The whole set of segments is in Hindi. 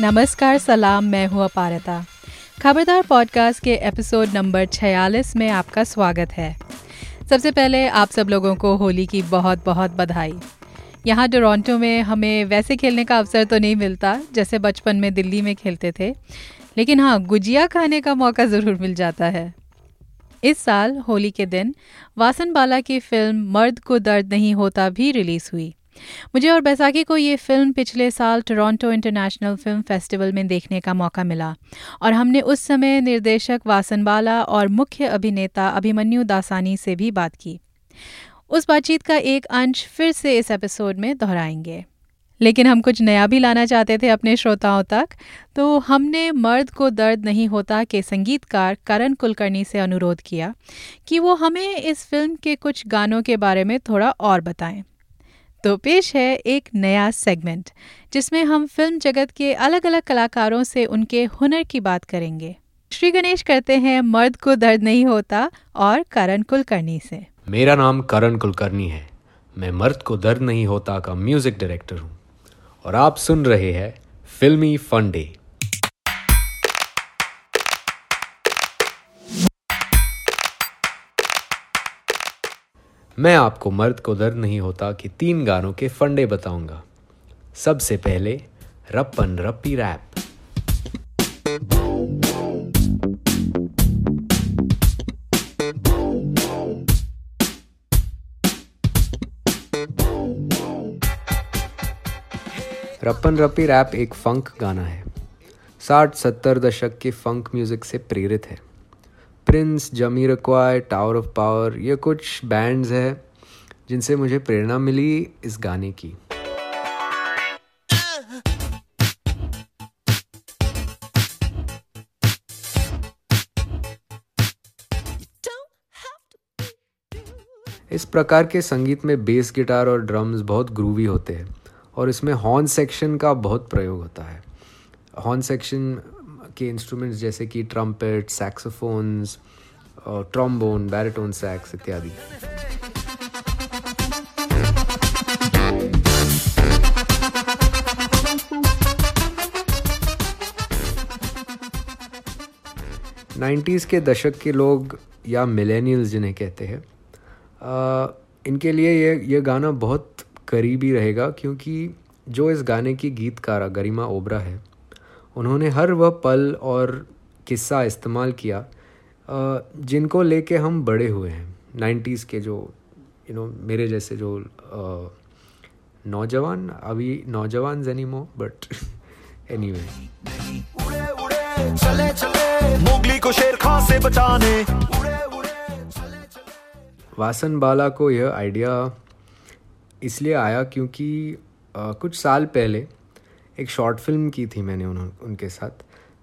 नमस्कार, सलाम, मैं हूँ अपारता। खबरदार पॉडकास्ट के एपिसोड नंबर 46 में आपका स्वागत है। सबसे पहले आप सब लोगों को होली की बहुत बहुत बधाई। यहाँ टोरंटो में हमें वैसे खेलने का अवसर तो नहीं मिलता, जैसे बचपन में दिल्ली में खेलते थे। लेकिन हाँ गुजिया खाने का मौका ज़रूर मिल जाता है। इस साल होली के दिन वासन बाला की फ़िल्म मर्द को दर्द नहीं होता भी रिलीज़ हुई। मुझे और बैसाखी को ये फ़िल्म पिछले साल टोरंटो इंटरनेशनल फ़िल्म फेस्टिवल में देखने का मौका मिला और हमने उस समय निर्देशक वासनबाला और मुख्य अभिनेता अभिमन्यु दासानी से भी बात की। उस बातचीत का एक अंश फिर से इस एपिसोड में दोहराएँगे। लेकिन हम कुछ नया भी लाना चाहते थे अपने श्रोताओं तक तो हमने मर्द को दर्द नहीं होता के संगीतकार करण कुलकर्णी से अनुरोध किया कि वो हमें इस फ़िल्म के कुछ गानों के बारे में थोड़ा और बताएँ। तो पेश है एक नया सेगमेंट जिसमें हम फ़िल्म जगत के अलग अलग कलाकारों से उनके हुनर की बात करेंगे। श्री गणेश करते हैं, मर्द को दर्द नहीं होता और करण कुलकर्णी से। मेरा नाम करण कुलकर्णी है। मैं मर्द को दर्द नहीं होता का म्यूज़िक डायरेक्टर हूँ। और आप सुन रहे हैं फिल्मी फन डे मैं आपको मर्द को दर्द नहीं होता कि तीन गानों के फंडे बताऊँगा। सबसे पहले रपन रपी रैप। रपन रपी रैप एक फंक गाना है। साठ सत्तर दशक के फंक म्यूज़िक से प्रेरित है। प्रिंस जमी क्वाय टावर ऑफ़ पावर ये कुछ बैंड्स है जिनसे मुझे प्रेरणा मिली इस गाने की। इस प्रकार के संगीत में बेस गिटार और ड्रम्स बहुत ग्रूवी होते हैं और इसमें हॉर्न सेक्शन का बहुत प्रयोग होता है। हॉर्न सेक्शन के इंस्ट्रूमेंट्स जैसे कि ट्रम्पेट सैक्सोफोन्स ट्रम्बोन बैरिटोन सैक्स इत्यादि। नाइन्टीज़ के दशक के लोग या मिलेनियल्स जिन्हें कहते हैं इनके लिए ये ये गाना बहुत करीबी रहेगा क्योंकि जो इस गाने की गीतकारा गरिमा ओबरा है उन्होंने हर वह पल और किस्सा इस्तेमाल किया जिनको लेके हम बड़े हुए हैं। नाइन्टीज़ के जो यू नो मेरे जैसे जो नौजवान अभी नौजवान जनीमो but anyway Vasan Bala को यह आइडिया इसलिए आया क्योंकि आ, कुछ साल पहले एक शॉर्ट फ़िल्म की थी मैंने उन, उनके साथ।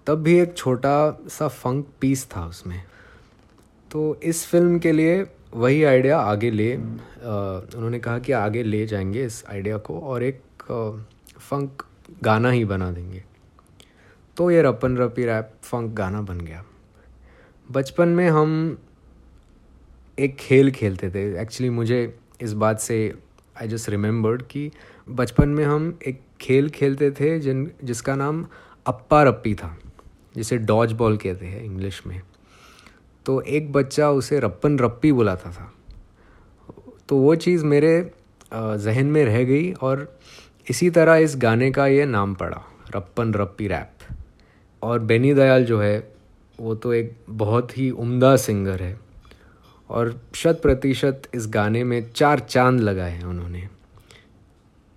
तब भी एक छोटा सा फंक पीस था उसमें। तो इस फ़िल्म के लिए वही आइडिया आगे ले आ, उन्होंने कहा कि आगे ले जाएँगे इस आइडिया को और एक आ, फंक गाना ही बना देंगे। तो ये रपन रपी रैप फंक गाना बन गया। बचपन में हम एक खेल खेलते थे। एक्चुअली मुझे इस बात से आई जस्ट रिमेम्बर्ड कि बचपन में हम एक खेल खेलते थे जिन, जिसका नाम अप्पा रप्पी था, जिसे डॉज बॉल कहते हैं इंग्लिश में। तो एक बच्चा उसे रप्पन रप्पी बुलाता था। तो वो चीज़ मेरे जहन में रह गई और इसी तरह इस गाने का ये नाम पड़ा, रप्पन रप्पी रैप और बेनी दयाल जो है, वो तो एक बहुत ही उम्दा सिंगर है। और शत प्रतिशत इस गाने में चार चाँद लगाए हैं उन्होंने।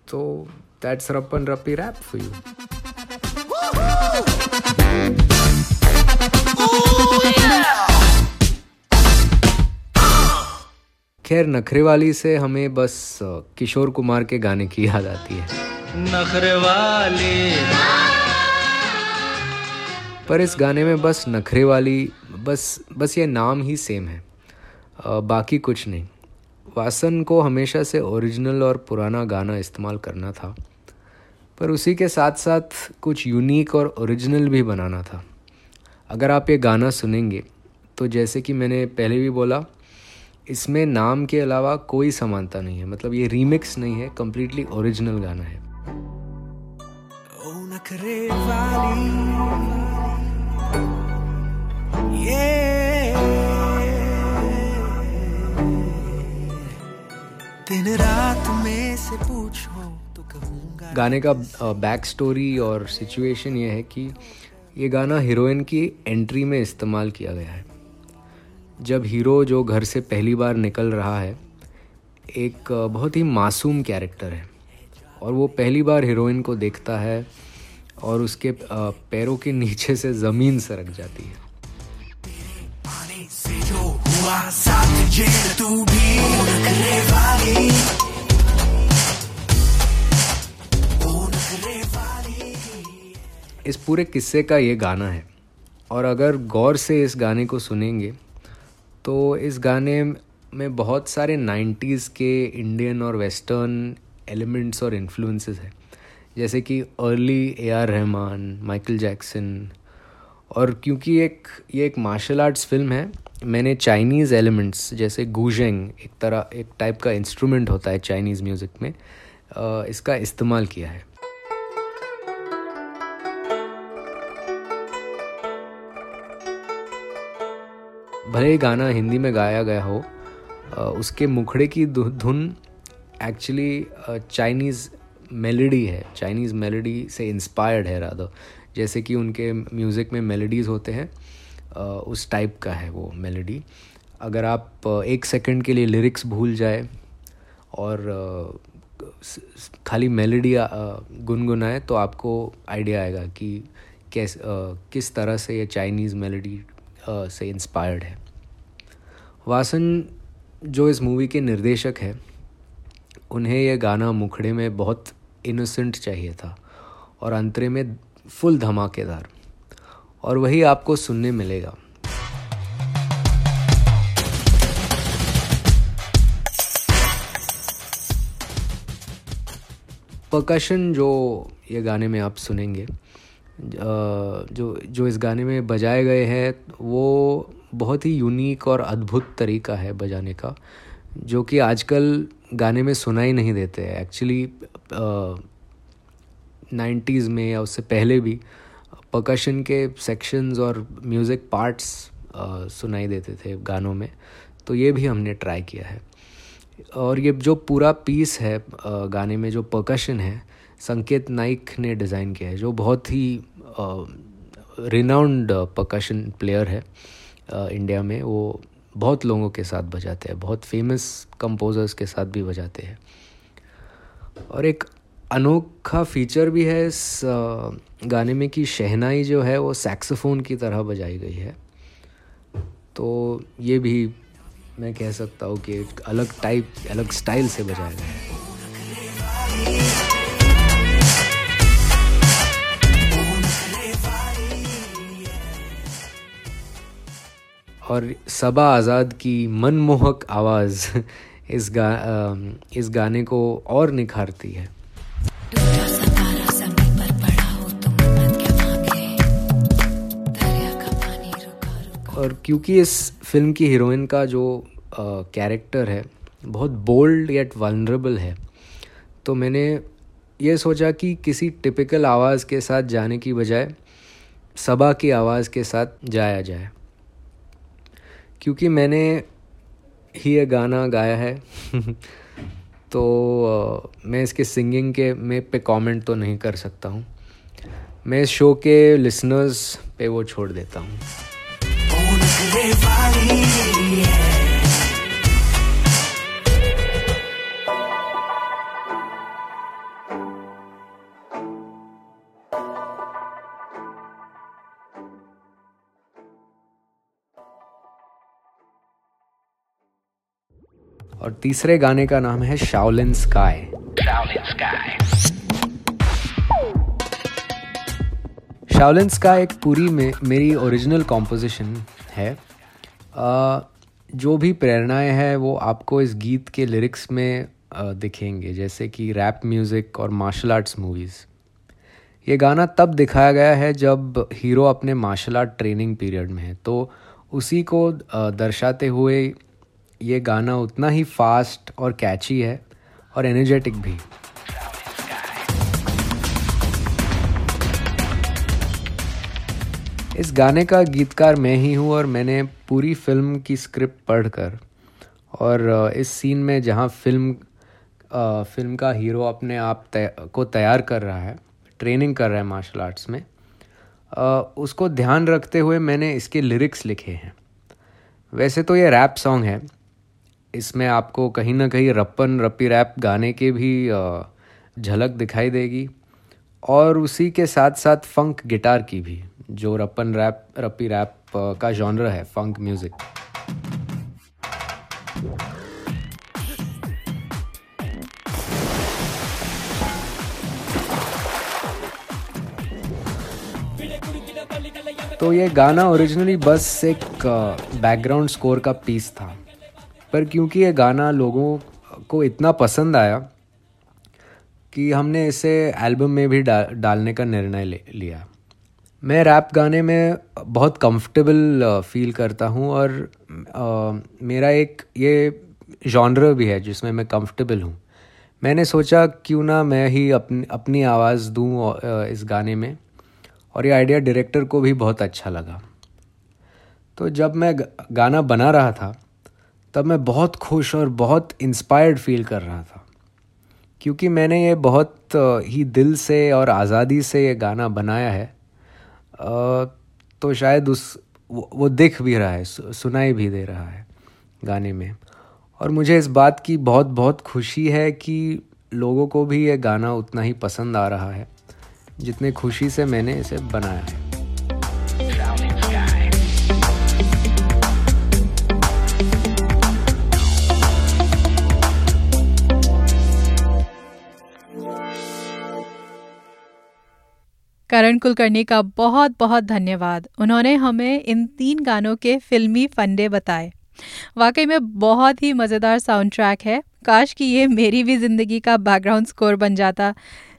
तो दैट्स रप्पन रप्पी रैप फॉर यू खैर नखरे वाली से हमें बस किशोर कुमार के गाने की याद आती है। नखरे वाली पर इस गाने में बस नखरे वाली बस बस ये नाम ही सेम है। आ, बाकी कुछ नहीं। वासन को हमेशा से ओरिजिनल और पुराना गाना इस्तेमाल करना था। पर उसी के साथ साथ कुछ यूनिक और ओरिजिनल भी बनाना था। अगर आप ये गाना सुनेंगे तो जैसे कि मैंने पहले भी बोला, इसमें नाम के अलावा कोई समानता नहीं है। मतलब ये रीमिक्स नहीं है कम्प्लीटली ओरिजिनल गाना है। ये दिन रात में से पूछो तो कहूँगा गाने का बैक स्टोरी और सिचुएशन ये है कि ये गाना हीरोइन की एंट्री में इस्तेमाल किया गया है। जब हीरो जो घर से पहली बार निकल रहा है, एक बहुत ही मासूम कैरेक्टर है और वो पहली बार हीरोइन को देखता है और उसके पैरों के नीचे से ज़मीन सरक जाती है। इस पूरे किस्से का ये गाना है। और अगर गौर से इस गाने को सुनेंगे तो इस गाने में बहुत सारे नाइन्टीज़ के इंडियन और वेस्टर्न एलिमेंट्स और इन्फ्लुएंसेस हैं। जैसे कि early A R Rahman, Michael Jackson, और क्योंकि एक, ये एक मार्शल आर्ट्स फ़िल्म है मैंने चाइनीज़ एलिमेंट्स जैसे गूजेंग एक तरह, एक टाइप का इंस्ट्रूमेंट होता है चाइनीज़ म्यूज़िक में इसका इस्तेमाल किया है। भले ही गाना हिंदी में गाया गया हो उसके मुखड़े की धुन एक्चुअली चाइनीज़ मेलोडी है। चाइनीज़ मेलोडी से इंस्पायर्ड है राधा जैसे कि उनके म्यूज़िक में मेलोडीज़ होते हैं। उस टाइप का है वो मेलोडी अगर आप एक सेकंड के लिए लिरिक्स भूल जाए और खाली मेलोडी गुनगुनाए तो आपको आइडिया आएगा कि कैस किस तरह से ये चाइनीज़ मेलोडी से इंस्पायर्ड है. वासन, जो इस मूवी के निर्देशक है, उन्हें यह गाना मुखड़े में बहुत इनोसेंट चाहिए था और अंतरे में फुल धमाकेदार। और वही आपको सुनने मिलेगा। परकशन जो ये गाने में आप सुनेंगे जो जो इस गाने में बजाए गए हैं, वो बहुत ही यूनिक और अद्भुत तरीका है बजाने का, जो कि आजकल गाने में सुनाई नहीं देते हैं। एक्चुअली नाइन्टीज़ में या उससे पहले भी पकशन के सेक्शंस और म्यूज़िक पार्ट्स सुनाई देते थे गानों में तो ये भी हमने ट्राई किया है। और ये जो पूरा पीस है गाने में जो परकशन है, संकेत नाइक ने डिज़ाइन किया है, जो बहुत ही रिनाउंड परकशन प्लेयर है इंडिया में। वो बहुत लोगों के साथ बजाते हैं, बहुत फ़ेमस कंपोजर्स के साथ भी बजाते हैं। और एक अनोखा फीचर भी है इस गाने में कि शहनाई जो है वो सैक्सोफोन की तरह बजाई गई है। तो ये भी मैं कह सकता हूँ कि एक अलग टाइप अलग स्टाइल से बजाया गया है। और सबा आज़ाद की मनमोहक आवाज़ इस गा इस गाने को और निखारती है। और क्योंकि इस फ़िल्म की हीरोइन का जो कैरेक्टर है बहुत बोल्ड येट वनरेबल है तो मैंने ये सोचा कि किसी टिपिकल आवाज़ के साथ जाने की बजाय सबा की आवाज़ के साथ जाया जाए। क्योंकि मैंने ही ये गाना गाया है तो आ, मैं इसके सिंगिंग के में पे कमेंट तो नहीं कर सकता हूँ। मैं इस शो के लिसनर्स पे वो छोड़ देता हूँ। और तीसरे गाने का नाम है शाओलिन स्काई शाओलिन स्काई एक पूरी में मेरी ओरिजिनल कॉम्पोजिशन है। जो भी प्रेरणाएँ हैं, वो आपको इस गीत के लिरिक्स में दिखेंगे, जैसे कि रैप म्यूज़िक और मार्शल आर्ट्स मूवीज़ ये गाना तब दिखाया गया है जब हीरो अपने मार्शल आर्ट ट्रेनिंग पीरियड में है। तो उसी को दर्शाते हुए ये गाना उतना ही फास्ट और कैची है और एनर्जेटिक भी। इस गाने का गीतकार मैं ही हूँ और मैंने पूरी फ़िल्म की स्क्रिप्ट पढ़कर और इस सीन में जहाँ फ़िल्म फ़िल्म का हीरो अपने आप तय, को तैयार कर रहा है ट्रेनिंग कर रहा है मार्शल आर्ट्स में उसको ध्यान रखते हुए मैंने इसके लिरिक्स लिखे हैं। वैसे तो ये रैप सॉन्ग है इसमें आपको कहीं ना कहीं रप्पन रप्पी रैप गाने के भी झलक दिखाई देगी और उसी के साथ साथ फंक गिटार की भी। जो रपन रैप रपी रैप का जॉनर है फंक म्यूज़िक तो ये गाना ओरिजिनली बस एक बैकग्राउंड स्कोर का पीस था। पर क्योंकि ये गाना लोगों को इतना पसंद आया कि हमने इसे एल्बम में भी डा, डालने का निर्णय लिया। मैं रैप गाने में बहुत कंफर्टेबल फील करता हूँ और आ, मेरा एक ये जॉनर भी है जिसमें मैं कंफर्टेबल हूँ। मैंने सोचा क्यों ना मैं ही अपनी अपनी आवाज़ दूँ इस गाने में और ये आइडिया डायरेक्टर को भी बहुत अच्छा लगा। तो जब मैं गाना बना रहा था तब मैं बहुत खुश और बहुत इंस्पायर्ड फील कर रहा था। क्योंकि मैंने ये बहुत ही दिल से और आज़ादी से ये गाना बनाया है तो शायद उस, वो दिख भी रहा है सुनाई भी दे रहा है गाने में। और मुझे इस बात की बहुत बहुत खुशी है कि लोगों को भी ये गाना उतना ही पसंद आ रहा है, जितने खुशी से मैंने इसे बनाया है। करण कुलकर्णी का बहुत बहुत धन्यवाद। उन्होंने हमें इन तीन गानों के फिल्मी फंडे बताए। वाकई में बहुत ही मज़ेदार साउंड ट्रैक है। काश कि ये मेरी भी ज़िंदगी का बैकग्राउंड स्कोर बन जाता।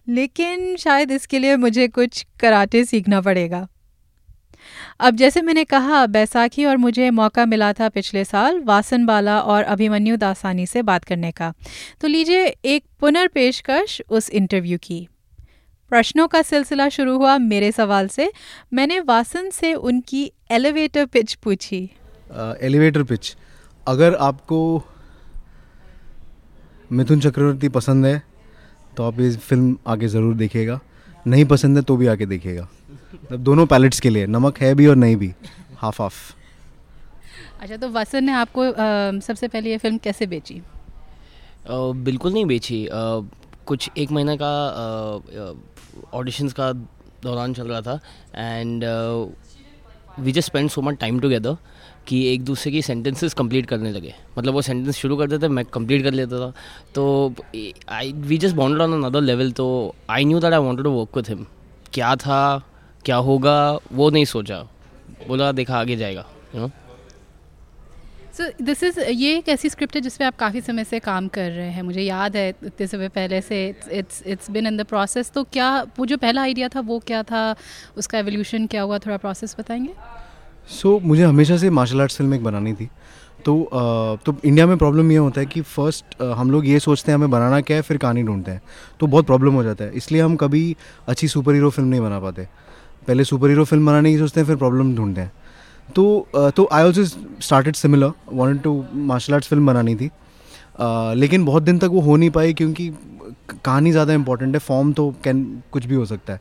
लेकिन शायद इसके लिए मुझे कुछ कराटे सीखना पड़ेगा। अब जैसे मैंने कहा, बैसाखी और मुझे मौका मिला था पिछले साल वासन बाला और अभिमन्यु दासानी से बात करने का। तो लीजिए एक पुनर्पेशकश उस इंटरव्यू की। प्रश्नों का सिलसिला शुरू हुआ मेरे सवाल से। मैंने वासन से उनकी एलिवेटर पिच पूछी। एलिवेटर uh, पिच अगर आपको मिथुन चक्रवर्ती पसंद है तो आप ये फ़िल्म आगे ज़रूर देखिएगा। नहीं पसंद है तो भी आके देखिएगा। मतलब दोनों पैलेट्स के लिए नमक है भी और नहीं भी। हाफ़ हाफ़ अच्छा तो वासन ने आपको आ, सबसे पहले ये फ़िल्म कैसे बेची? आ, बिल्कुल नहीं बेची। आ, कुछ एक महीना का ऑडिशंस का दौरान चल रहा था and we just spend so much time together कि एक दूसरे की सेंटेंसेस कंप्लीट करने लगे। मतलब वो सेंटेंस शुरू करते थे, मैं कंप्लीट कर लेता था। तो I we just bonded on another level तो I knew that I wanted to work with him क्या था, क्या होगा, वो नहीं सोचा। बोला, देखा, आगे जाएगा you know so this is ये एक ऐसी स्क्रिप्ट है जिस पर आप काफ़ी समय से काम कर रहे हैं। मुझे याद है इतने समय पहले से it's it's been in the process तो क्या वो जो पहला आइडिया था वो क्या था? उसका एवोल्यूशन क्या हुआ? थोड़ा प्रोसेस बताएँगे? सो so, मुझे हमेशा से मार्शल आर्ट्स फ़िल्म एक बनानी थी। तो आ, तो इंडिया में प्रॉब्लम ये होता है कि फ़र्स्ट हम लोग ये सोचते हैं हमें बनाना क्या है फिर कहानी ढूंढते हैं। तो बहुत प्रॉब्लम हो जाता है। इसलिए हम कभी अच्छी सुपर हीरो फ़िल्म नहीं बना पाते। पहले सुपर हीरो फ़िल्म बनाने की सोचते हैं फिर प्रॉब्लम ढूंढते हैं। तो तो I also started similar want to martial arts film बनानी थी। लेकिन बहुत दिन तक वो हो नहीं पाई क्योंकि कहानी ज़्यादा इंपॉर्टेंट है फॉर्म तो कैन कुछ भी हो सकता है।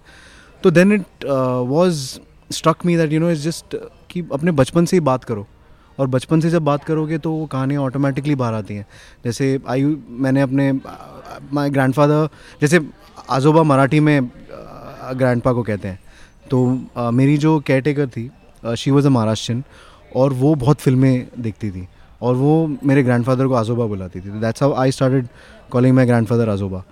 तो then it was struck me that you know is just कि अपने बचपन से ही बात करो। और बचपन से जब बात करोगे तो वो कहानियाँ ऑटोमेटिकली बाहर आती हैं। जैसे आई मैंने अपने माई ग्रैंड फादर जैसे आजोबा मराठी में ग्रैंडपा uh, को कहते हैं। तो मेरी जो केयर टेकर थी शी वॉज़ अ महाराष्ट्रन और वो बहुत फ़िल्में देखती थी और वो मेरे ग्रैंडफादर को आजोबा बुलाती थी। That's how I started calling my grandfather आजोबा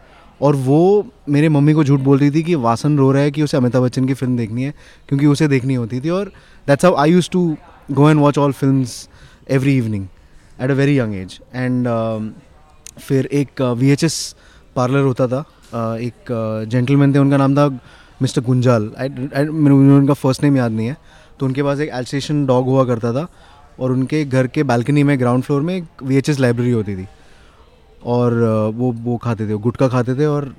और वो मेरे मम्मी को झूठ बोलती थी कि वासन रो रहा है कि उसे अमिताभ बच्चन की फ़िल्म देखनी है क्योंकि उसे देखनी होती थी और that's how I use to go and watch all film every evening at a very young age and फिर एक वी एच एस पार्लर होता था uh, एक जेंटलमैन uh, थे उनका नाम था मिस्टर गुंजाल उनका फ़र्स्ट नेम याद नहीं है। तो उनके पास एक एल्सेशन डॉग हुआ करता था और उनके घर के बालकनी में, ग्राउंड फ्लोर में एक वीएचएस लाइब्रेरी होती थी। और वो वो खाते थे गुटका खाते थे और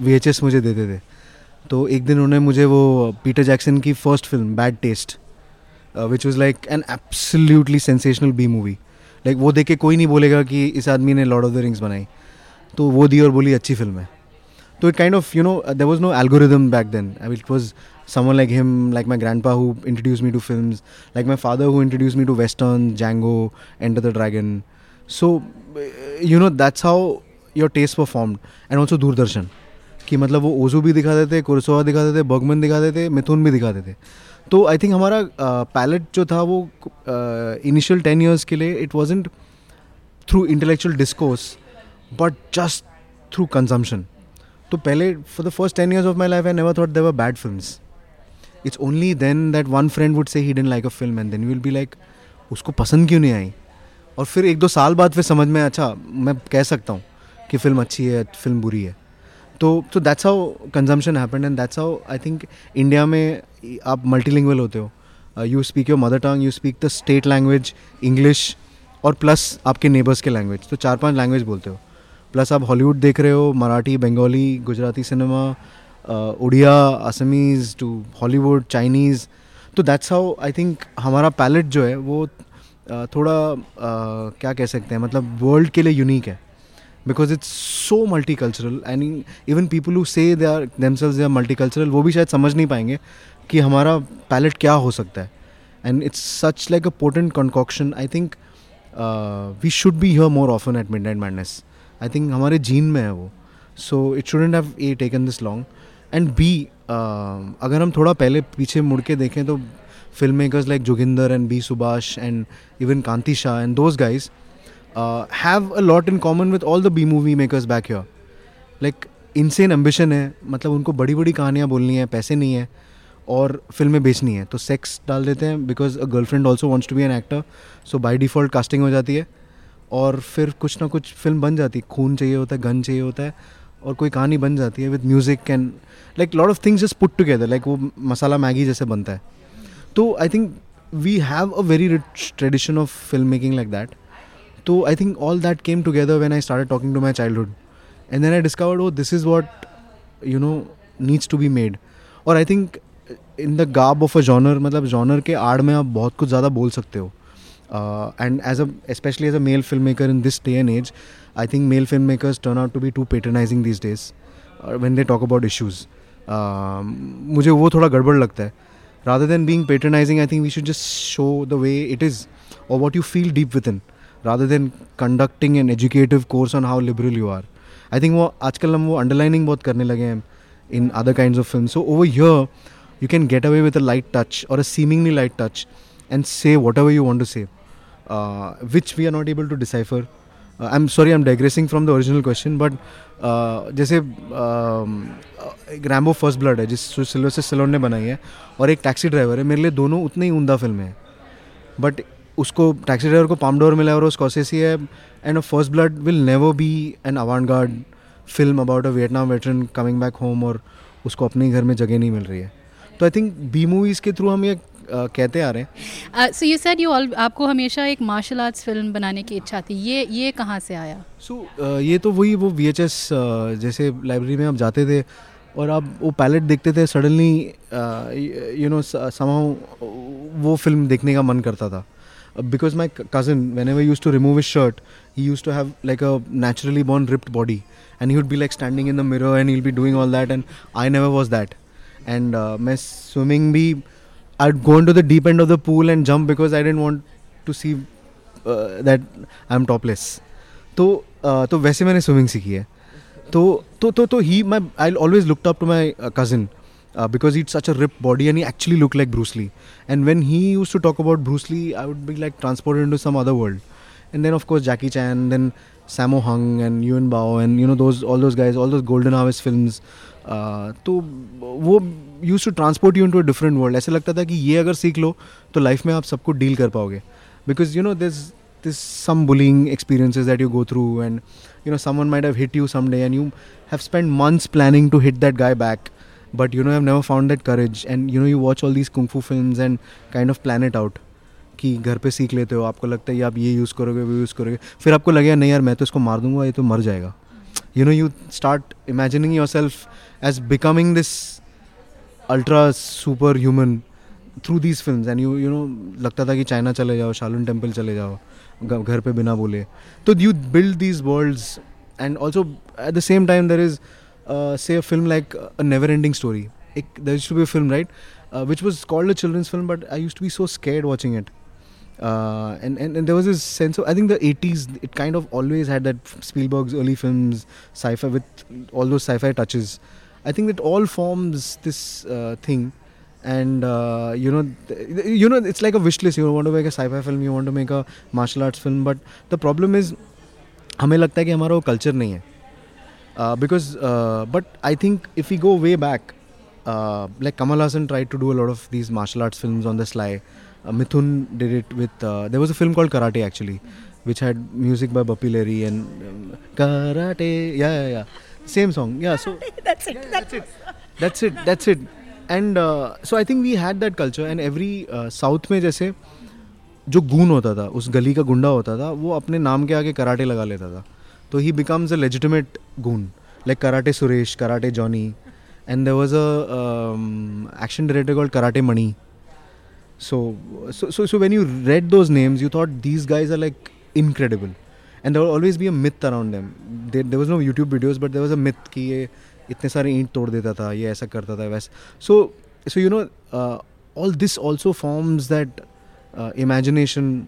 वीएचएस मुझे देते थे। तो एक दिन उन्होंने मुझे वो पीटर जैक्सन की first film bad taste which was like an absolutely sensational B movie like वो देख के कोई नहीं बोलेगा कि इस आदमी ने लॉर्ड ऑफ़ द रिंग्स बनाई। तो वो दी और बोली, अच्छी फ़िल्म है। तो it kind of you know there was no algorithm back then it was someone like him, like my grandpa who introduced me to films, like my father who introduced me to Western, Django, Enter the Dragon. So, you know, that's how your tastes were formed. And also Doordarshan. कि मतलब वो ओजू भी दिखाते थे कुरसोवा दिखाते थे बगमन दिखाते थे मिथुन भी दिखाते थे तो आई थिंक हमारा पैलेट जो था वो इनिशियल टेन ईयर्स के लिए it wasn't through intellectual discourse but just through consumption तो पहले for the first ten years of my life I never thought there were bad films it's only then that one friend would say he didn't like a film and then will be like उसको पसंद क्यों नहीं आई? और फिर एक दो साल बाद फिर समझ में अच्छा मैं कह सकता हूँ कि फ़िल्म अच्छी है फ़िल्म बुरी है. तो तो that's how consumption happen and that's how I think India में आप मल्टीलिंगुअल होते हो। You speak your mother tongue you speak the state language English और प्लस आपके नेबर्स के लैंग्वेज तो चार पाँच लैंग्वेज बोलते हो। प्लस आप हॉलीवुड देख रहे हो, Marathi, Bengali, Gujarati cinema Oriya Assamese to Hollywood Chinese तो दैट्स हाउ आई थिंक हमारा पैलेट जो है वो uh, थोड़ा uh, क्या कह सकते हैं मतलब वर्ल्ड के लिए यूनिक है। Because it's so multicultural and even people who say they are themselves they are multicultural वो भी शायद समझ नहीं पाएँगे कि हमारा पैलेट क्या हो सकता है। And it's such like a potent concoction I think we should be hear more often at midnight madness I think हमारे जीन में है वो। So it shouldn't have a taken this long and B अगर हम थोड़ा पहले पीछे मुड़ के देखें तो film makers like Joginder and B Subhash and even Kanti Shah and those guys have a lot in common with all the B movie makers back your like insane ambition है मतलब उनको बड़ी बड़ी कहानियाँ बोलनी है, पैसे नहीं है, और फ़िल्में बेचनी है। तो सेक्स डाल देते हैं because a girlfriend also wants to be an actor so by default casting हो जाती है। और फिर कुछ ना कुछ फ़िल्म बन जाती है। खून चाहिए होता है, गन चाहिए होता है और कोई कहानी बन जाती है with music and like lot of things just put together like वो मसाला मैगी जैसे बनता है। तो I think we have a very rich tradition of film making like that तो I think all that came together when I start talking to my childhood and then I discovered वो this is what you know needs to be made और I think in the garb of a genre मतलब जॉनर के आड़ में आप बहुत कुछ ज़्यादा बोल सकते हो। And as a specially as a male film maker in this day and age I think male filmmakers turn out to be too patronizing these days uh, when they talk about issues. मुझे वो थोड़ा गड़बड़ लगता है rather than being patronizing I think we should just show the way it is or what you feel deep within rather than conducting an educative course on how liberal you are I think वो आजकल हम वो underlining बहुत करने लगे हैं in other kinds of films so over here you can get away with a light touch or a seemingly light touch and say whatever you want to say uh, which we are not able to decipher I am sorry I am digressing from the original question but जैसे रैम्बो फ़र्स्ट ब्लड है, जिस सिल्वर से सिलोन ने बनाई है, और एक टैक्सी ड्राइवर है, मेरे लिए दोनों उतनी ही उमदा फ़िल्म है। बट उसको टैक्सी ड्राइवर को पामडोर मिला और स्कॉसेसी है and a first blood will never be an avant garde film about a Vietnam veteran coming back home और उसको अपने घर में जगह नहीं मिल रही है। तो आई थिंक बी मूवीज़ के थ्रू हम ये कहते आ रहे हैं। सो यू सेड यू आपको हमेशा एक मार्शल आर्ट्स फ़िल्म बनाने की इच्छा थी। ये ये कहाँ से आया? सो so, uh, ये तो वही वो वी uh, जैसे लाइब्रेरी में आप जाते थे और आप वो पैलेट देखते थे सडनली यू नो समाउ वो फ़िल्म देखने का मन करता था। Because my cousin whenever use to remove his shirt he use to have like a naturally born ripped body and he would be like standing in the mirror and be doing all that and I never was that and मैं स्विमिंग भी I'd go into the deep end of the pool and jump because I didn't want to see uh, that I'm topless. तो uh, तो वैसे मैंने स्विमिंग सीखी है तो तो तो तो he my I always looked up to my cousin uh, because he'd such a ripped body and he actually looked like Bruce Lee. And when he used to talk about Bruce Lee, I would be like transported into some other world. And then of course Jackie Chan, then Sammo Hung and Yuen Bao and you know those all those guys, all those Golden Harvest films. तो वो use to transport you into a different world ऐसा लगता था कि ये अगर सीख लो तो लाइफ में आप सबको डील कर पाओगे। Because you know this this some bullying experiences that you go through and you know someone might have hit you some day and you have spend months planning to hit that guy back but you know have never found that courage and you know you watch all these kung fu film and kind of planned out कि घर पर सीख लेते हो, आपको लगता है ये आप ये यूज़ करोगे, वो यूज़ करोगे। फिर आपको लगेगा, नहीं यार, मैं तो इसको मार दूँगा, ये तो मर जाएगा। You know you start imagining yourself as becoming this ultra superhuman through these film and you you know लगता था कि चाइना चले जाओ शालून टेंपल चले जाओ घर पे बिना बोले। तो you build these worlds and also at the same time there is say film like a never ending story एक there is to be film right which was called a children's film but I use to be so scared watching it uh, and, and and there was this sense of I think the 80s it kind of always had that Spielberg's early films sci-fi with all those sci-fi touches I think that all forms this uh, thing and uh, you know th- you know it's like a wish list you want to make a sci-fi film you want to make a martial arts film but the problem is हमें लगता है कि हमारा वो कल्चर नहीं है because but I think if you go way back Like Kamal Hassan tried to do a lot of these martial arts films on the sly. Uh, Mithun did it with. Uh, there was a film called Karate actually, which had music by Bappi Lahiri and um, Karate. Yeah, yeah, yeah. Same song. Yeah. So That's it. Yeah, That's it. that's it. That's it. And uh, so I think we had that culture and every uh, south में जैसे जो गून होता था उस गली का गुंडा होता था वो अपने नाम के आगे कराटे लगा लेता था तो he becomes a legitimate goon like karate Suresh karate Johnny and there was a um, action director called Karate Mani. So, so, so, so when you read those names, you thought these guys are like incredible, and there will always be a myth around them. There, there was no YouTube videos, but there was a myth कि ये इतने सारे ईंट तोड़ देता था ये ऐसा करता था वैसा so so you know uh, all this also forms that uh, imagination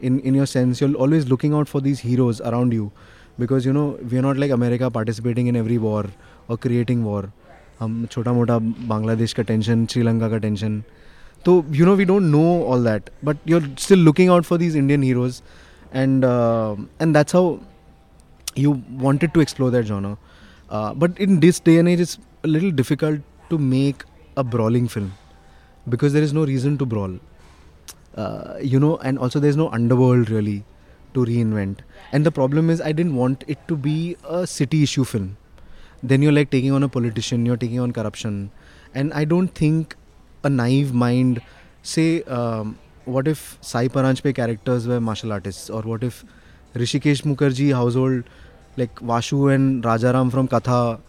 in in your sense you're always looking out for these heroes around you because you know we are not like America participating in every war or creating war हम छोटा मोटा बांग्लादेश का टेंशन श्रीलंका का टेंशन तो you know we don't know all that but you are still looking out for these Indian heroes and and that's how you wanted to explore that genre but in this day and age is little difficult to make a brawling film because there is no reason to brawl you know and also there is no underworld really to reinvent and the problem is I don't want it to be a city issue film Then you're like taking on a politician, you're taking on corruption. And I don't think a naive mind, say, um, what if Sai Paranjpe characters were martial artists, or what if Rishikesh Mukherjee household, like Vashu and Rajaram from Katha,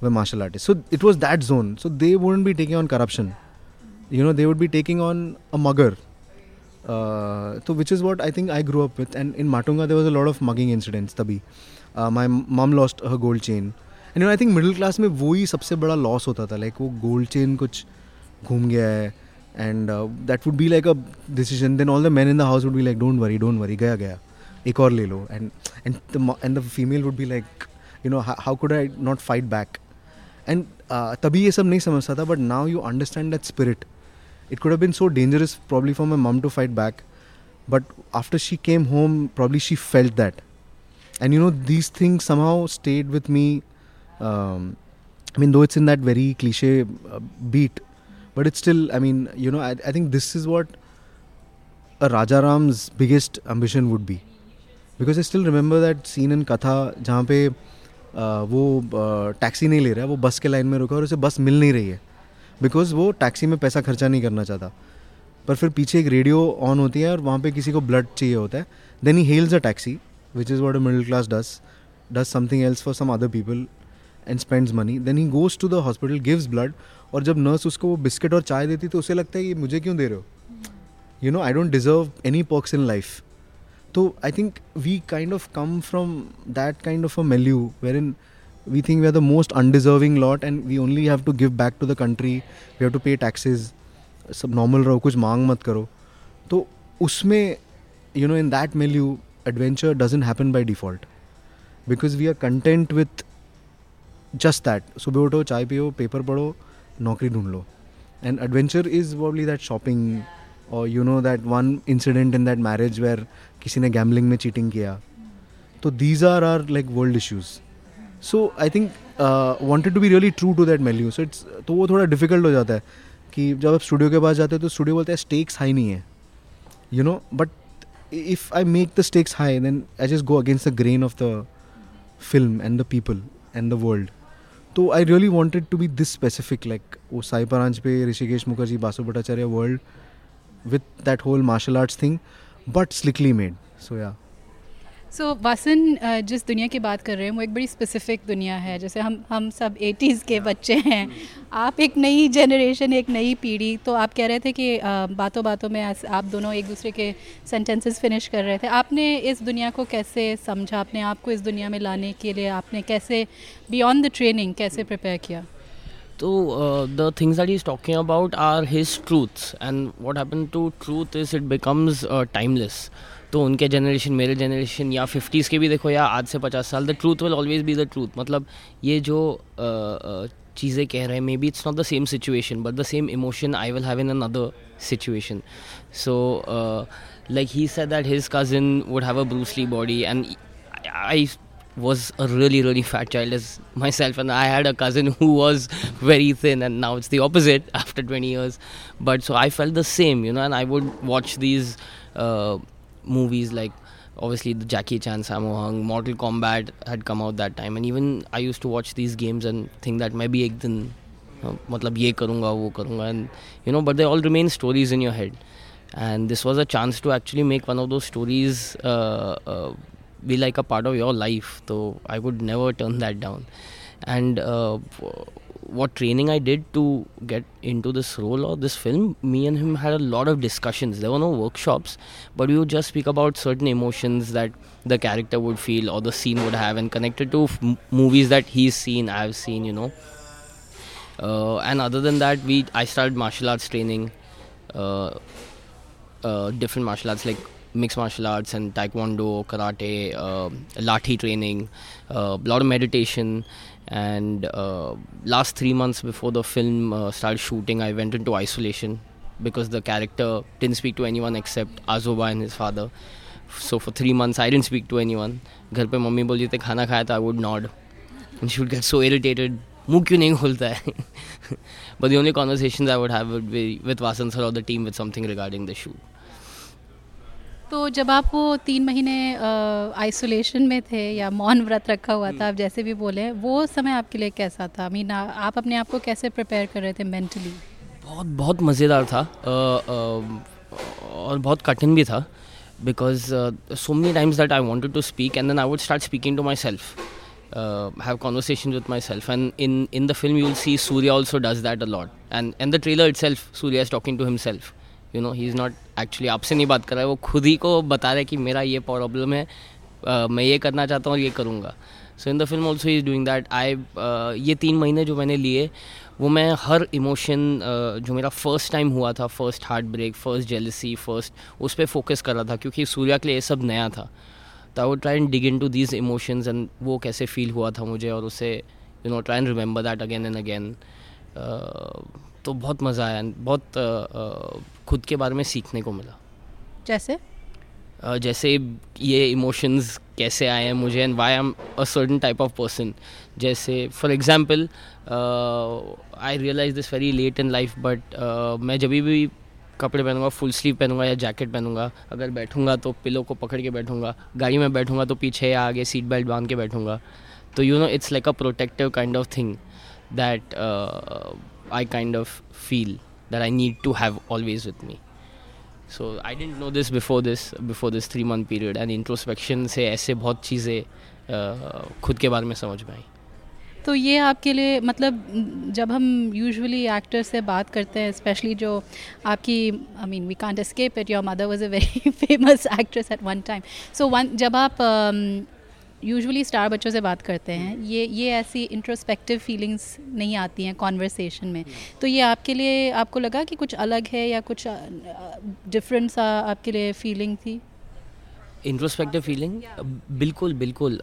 were martial artists. So it was that zone. So they wouldn't be taking on corruption. You know, they would be taking on a mugger. Uh, so which is what I think I grew up with. And in Matunga, there was a lot of mugging incidents. तभी uh, my mom lost her gold chain. And I think middle class में वही सबसे बड़ा लॉस होता था लाइक like, वो गोल्ड चेन कुछ घूम गया है and that would be like a decision then all the man in the house would be like don't worry don't worry गया गया एक और ले लो. And and and the female would be like you know how could I not fight back and तभी ये सब नहीं समझता था but now you understand that spirit it could been so dangerous probably for my mum to fight back but after she came home probably she felt that and you know these things somehow stayed with me Um, I mean, though it's in that very cliche uh, beat, but it's still, I mean, you know, I, I think this is what a Rajaram's biggest ambition would be. Because I still remember that scene in Katha जहाँ uh, वो टैक्सी नहीं ले रहा है वो बस के लाइन में रुका और उसे बस मिल नहीं रही है बिकॉज़ वो टैक्सी में पैसा खर्चा नहीं करना चाहता पर फिर पीछे एक रेडियो ऑन होती है और वहाँ पे किसी को ब्लड चाहिए होता है then he hails a taxi which is what a middle class does does something else for some other people and spends money then he goes to the hospital gives blood और जब नर्स उसको वो बिस्किट और चाय देती तो उसे लगता है कि मुझे क्यों दे रहे हो? You know I don't deserve any perks in life तो I think we kind of come from that kind of a milieu where in we think we are the most undeserving lot and we only have to give back to the country. We have to pay taxes. सब नॉर्मल रहो, कुछ मांग मत करो। तो उसमें you know in that milieu adventure doesn't happen by default because we are content with just that सुबह उठो चाय पियो पेपर पढ़ो नौकरी ढूंढ लो. And adventure is probably that shopping और you know that one incident in that marriage where किसी ने गैमलिंग में चीटिंग किया. तो these are are like world issues so I think wanted to be really true to that milieu so it's तो वो थोड़ा डिफ़िकल्ट हो जाता है कि जब आप स्टूडियो के पास जाते हो तो स्टूडियो बोलते हैं स्टेक्स हाई नहीं है. You know but if I make the stakes high then I just go against the grain of the film and the people and the world तो I really wanted to be this specific like वो Sai Paranjpye Rishikesh Mukherjee Basu Bhattacharya world with that whole martial arts thing but slickly made so yeah so so, Vasan जिस दुनिया की बात कर रहे हैं वो एक बड़ी स्पेसिफिक दुनिया है। जैसे हम हम सब एटीज़ के बच्चे हैं। आप एक नई जनरेशन एक नई पीढ़ी तो आप कह रहे थे कि बातों बातों में आप दोनों एक दूसरे के सेंटेंसेस फिनिश कर रहे थे। आपने इस दुनिया को कैसे समझा? अपने आप को इस दुनिया में लाने के लिए आपने कैसे बियॉन्ड द ट्रेनिंग कैसे प्रिपेयर किया? तो the things that is talking about are his truths and what happen to truth is it becomes timeless तो उनके जनरेशन मेरे जनरेशन या फिफ्टीज़ के भी देखो या आज से पचास साल the truth will always be the truth मतलब ये जो चीज़ें कह रहे हैं maybe it's not the same situation but the same emotion I will have in another situation so like he said that his cousin would have a Bruce Lee body, and I was a really really fat child as myself, and I had a cousin who was very thin, and now it's the opposite after 20 years. But so I felt the same, you know, and I would watch these. Uh, movies like obviously the Jackie Chan, Sammo Hung, Mortal Kombat had come out that time, and even I used to watch these games and think that maybe ek din, matlab ye karunga, wo karunga, and you know, but they all remain stories in your head. And this was a chance to actually make one of those stories uh, uh, be like a part of your life. So I would never turn that down. And uh, what training I did to get into this role or this film, me and him had a lot of discussions. There were no workshops, but we would just speak about certain emotions that the character would feel or the scene would have, and connected to f- movies that he's seen, I've seen, you know. Uh, and other than that, we I started martial arts training, uh, uh, different martial arts like mixed martial arts and taekwondo, karate, uh, lathi training, a uh, lot of meditation, and uh, last three months before the film uh, started shooting i went into isolation because the character didn't speak to anyone except azoba and his father so for three months i didn't speak to anyone घर पे मम्मी बोलती थी खाना खाया था I would nod and she would get so irritated मुंह क्यों नहीं खुलता है but the only conversations I would have would be with Vasan sir or the team with something regarding the shoot. तो जब आप वो तीन महीने आइसोलेशन में थे या मौन व्रत रखा हुआ था आप जैसे भी बोले वो समय आपके लिए कैसा था? मीन आप अपने आप को कैसे प्रिपेयर कर रहे थे मेंटली बहुत बहुत मज़ेदार था आ, आ, और बहुत कठिन भी था because so many times that I wanted to speak and then I would start speaking to myself have conversation with myself and in in the film you will see Surya also does that a lot and and the trailer itself Surya is talking to himself you know he is not actually आपसे नहीं बात कर रहा है वो खुद ही को बता रहा है कि मेरा ये प्रॉब्लम है uh, मैं ये करना चाहता हूँ और ये करूँगा। So in the film also is doing that I ये तीन महीने जो मैंने लिए वो मैं हर इमोशन uh, जो मेरा फ़र्स्ट टाइम हुआ था first heartbreak first jealousy first उस पर फोकस कर रहा था क्योंकि सूर्या के लिए ये सब नया था। तो I would try and dig into these emotions and वो कैसे फील हुआ था मुझे और उसे you know try and remember that again and again तो बहुत मज़ा आया बहुत खुद के बारे में सीखने को मिला। जैसे? जैसे ये इमोशंस कैसे आए हैं मुझे and why am a certain type of person जैसे for example I realise this very late in life but मैं जब भी कपड़े पहनूँगा फुल स्लीव पहनूँगा या जैकेट पहनूँगा अगर बैठूँगा तो पिलो को पकड़ के बैठूँगा गाड़ी में बैठूँगा तो पीछे या आगे सीट बेल्ट बाँध के बैठूँगा। तो you know it's like a protective kind of thing that I kind of feel. That I need to have always with me. So, I didn't know this before this before this three month period. And introspection से ऐसे बहुत चीज़ें खुद के बारे में समझ में आई। तो ये आपके लिए मतलब जब हम यूजुअली एक्टर से बात करते हैं स्पेशली जो आपकी I mean we can't escape it your mother was a very famous actress at one time so one जब आप यूजुअली स्टार बच्चों से बात करते हैं। ये ये ऐसी इंट्रोस्पेक्टिव फीलिंग्स नहीं आती हैं कॉन्वर्सेशन में। तो ये आपके लिए आपको लगा कि कुछ अलग है या कुछ डिफरेंट सा आपके लिए फीलिंग थी? इंट्रोस्पेक्टिव फीलिंग बिल्कुल बिल्कुल।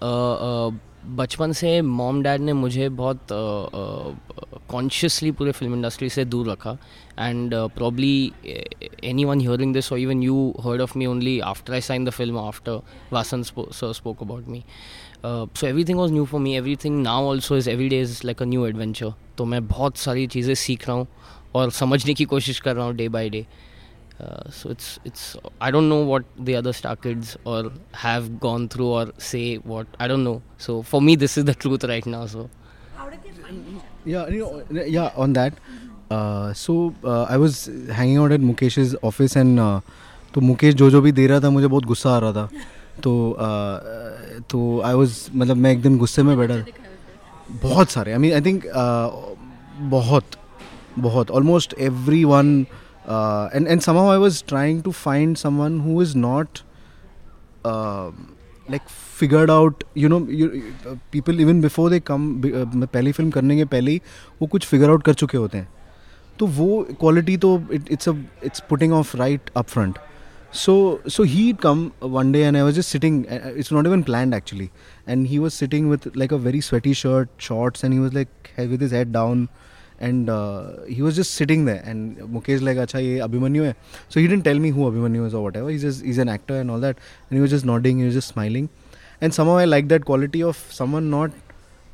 बचपन से मॉम डैड ने मुझे बहुत कॉन्शियसली पूरे फ़िल्म इंडस्ट्री से दूर रखा। And probably anyone hearing this और even you heard of me only after I sign the film after Vasan sir spoke about me so everything was new for me everything now also is every day is like a new adventure तो मैं बहुत सारी चीज़ें सीख रहा हूँ और समझने की कोशिश कर रहा हूँ day by day Uh, so it's it's I don't know what the other star kids or have gone through or say what I don't know. So for me, this is the truth right now. So yeah, you know, yeah. On that, uh, so uh, I was hanging out at Mukesh's office and uh, तो मुकेश जो जो भी दे रहा था मुझे बहुत गुस्सा आ रहा था तो uh, तो आई वाज मतलब मैं एक दिन गुस्से में बैठा बहुत सारे आई मीन आई थिंक बहुत बहुत almost everyone and and somehow I was trying to find someone who is not like figured out you know people even before they come पहली फ़िल्म करने के पहले ही वो कुछ फिगर आउट कर चुके होते हैं तो वो क्वालिटी तो it's a it's putting off right up front so so he'd come one day and i was just sitting uh, it's not even planned actually and he was sitting with like a very sweaty shirt shorts and he was like with his head down and uh, he was just sitting there and mukesh like acha ye abhimanyu hai so he didn't tell me who abhimanyu is or whatever he's just he's an actor and all that and he was just nodding he was just smiling and somehow i like that quality of someone not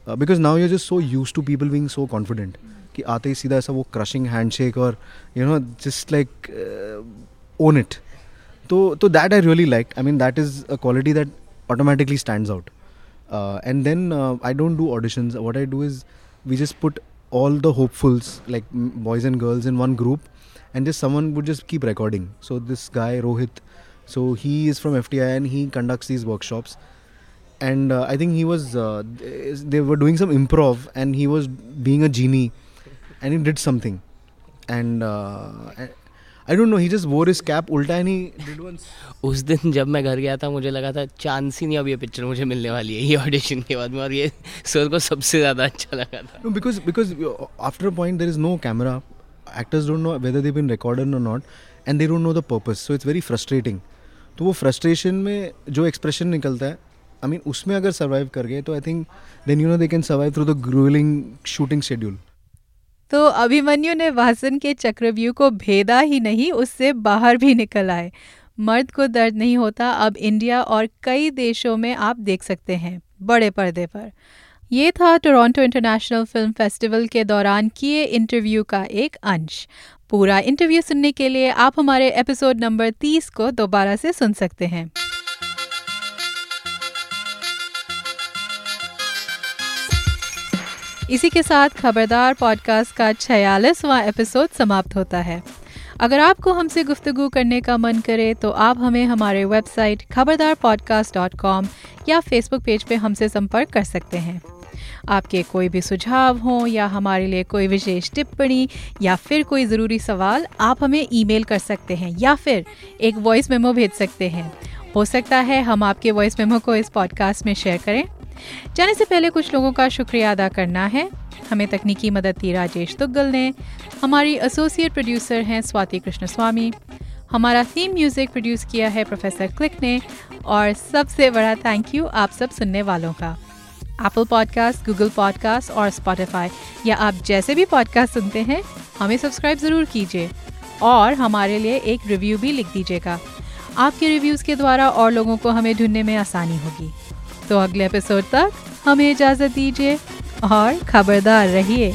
uh, because now you're just so used to people being so confident कि आते ही सीधा ऐसा वो क्रशिंग हैंडशेक और you know just like own it तो तो that I really like I mean that is a quality that automatically stands out and then I don't do auditions what I do is we just put all the hopefuls like boys and girls in one group and just someone would just keep recording. So this guy rohit so he is from fti and he conducts these workshops. And uh, i think he was uh, they were doing some improv and he was being a genie and he did something. And uh, I don't know he just wore his cap उल्टा एंड ही उस दिन जब मैं घर गया था मुझे लगा था चांस ही नहीं अब ये पिक्चर मुझे मिलने वाली है ये ऑडिशन के बाद में और ये सर को सबसे ज़्यादा अच्छा लगा था। Because because after a point there is no camera actors don't know whether they been recorded और not and they don't know the purpose so it's very frustrating तो वो फ्रस्ट्रेशन में जो एक्सप्रेशन निकलता है आई मीन उसमें अगर सर्वाइव कर गए तो I think then you know they can survive through the growling shooting schedule तो अभिमन्यु ने वासन के चक्रव्यूह को भेदा ही नहीं, उससे बाहर भी निकल आए। मर्द को दर्द नहीं होता, अब इंडिया और कई देशों में आप देख सकते हैं, बड़े पर्दे पर। ये था टोरंटो इंटरनेशनल फ़िल्म फेस्टिवल के दौरान किए इंटरव्यू का एक अंश। पूरा इंटरव्यू सुनने के लिए आप हमारे एपिसोड नंबर 30 को दोबारा से सुन सकते हैं। इसी के साथ खबरदार पॉडकास्ट का छयालीसवां एपिसोड समाप्त होता है। अगर आपको हमसे गुफ्तगु करने का मन करे तो आप हमें हमारे website Khabardar podcast dot com या फेसबुक पेज पे हमसे संपर्क कर सकते हैं। आपके कोई भी सुझाव हों या हमारे लिए कोई विशेष टिप्पणी या फिर कोई ज़रूरी सवाल, आप हमें ईमेल कर सकते हैं या फिर एक वॉइस मेमो भेज सकते हैं। हो सकता है हम आपके वॉइस मेमो को इस पॉडकास्ट में शेयर करें। जाने से पहले कुछ लोगों का शुक्रिया अदा करना है। हमें तकनीकी मदद दी राजेश तुग्गल ने। हमारी एसोसिएट प्रोड्यूसर हैं स्वाति कृष्ण स्वामी हमारा थीम म्यूज़िक प्रोड्यूस किया है प्रोफेसर क्लिक ने। और सबसे बड़ा थैंक यू आप सब सुनने वालों का। एप्पल पॉडकास्ट गूगल पॉडकास्ट और स्पॉटिफाई या आप जैसे भी पॉडकास्ट सुनते हैं, हमें सब्सक्राइब ज़रूर कीजिए। और हमारे लिए एक रिव्यू भी लिख दीजिएगा। आपके रिव्यूज़ के द्वारा और लोगों को हमें ढूँढने में आसानी होगी। तो अगले एपिसोड तक हमें इजाज़त दीजिए और खबरदार रहिए।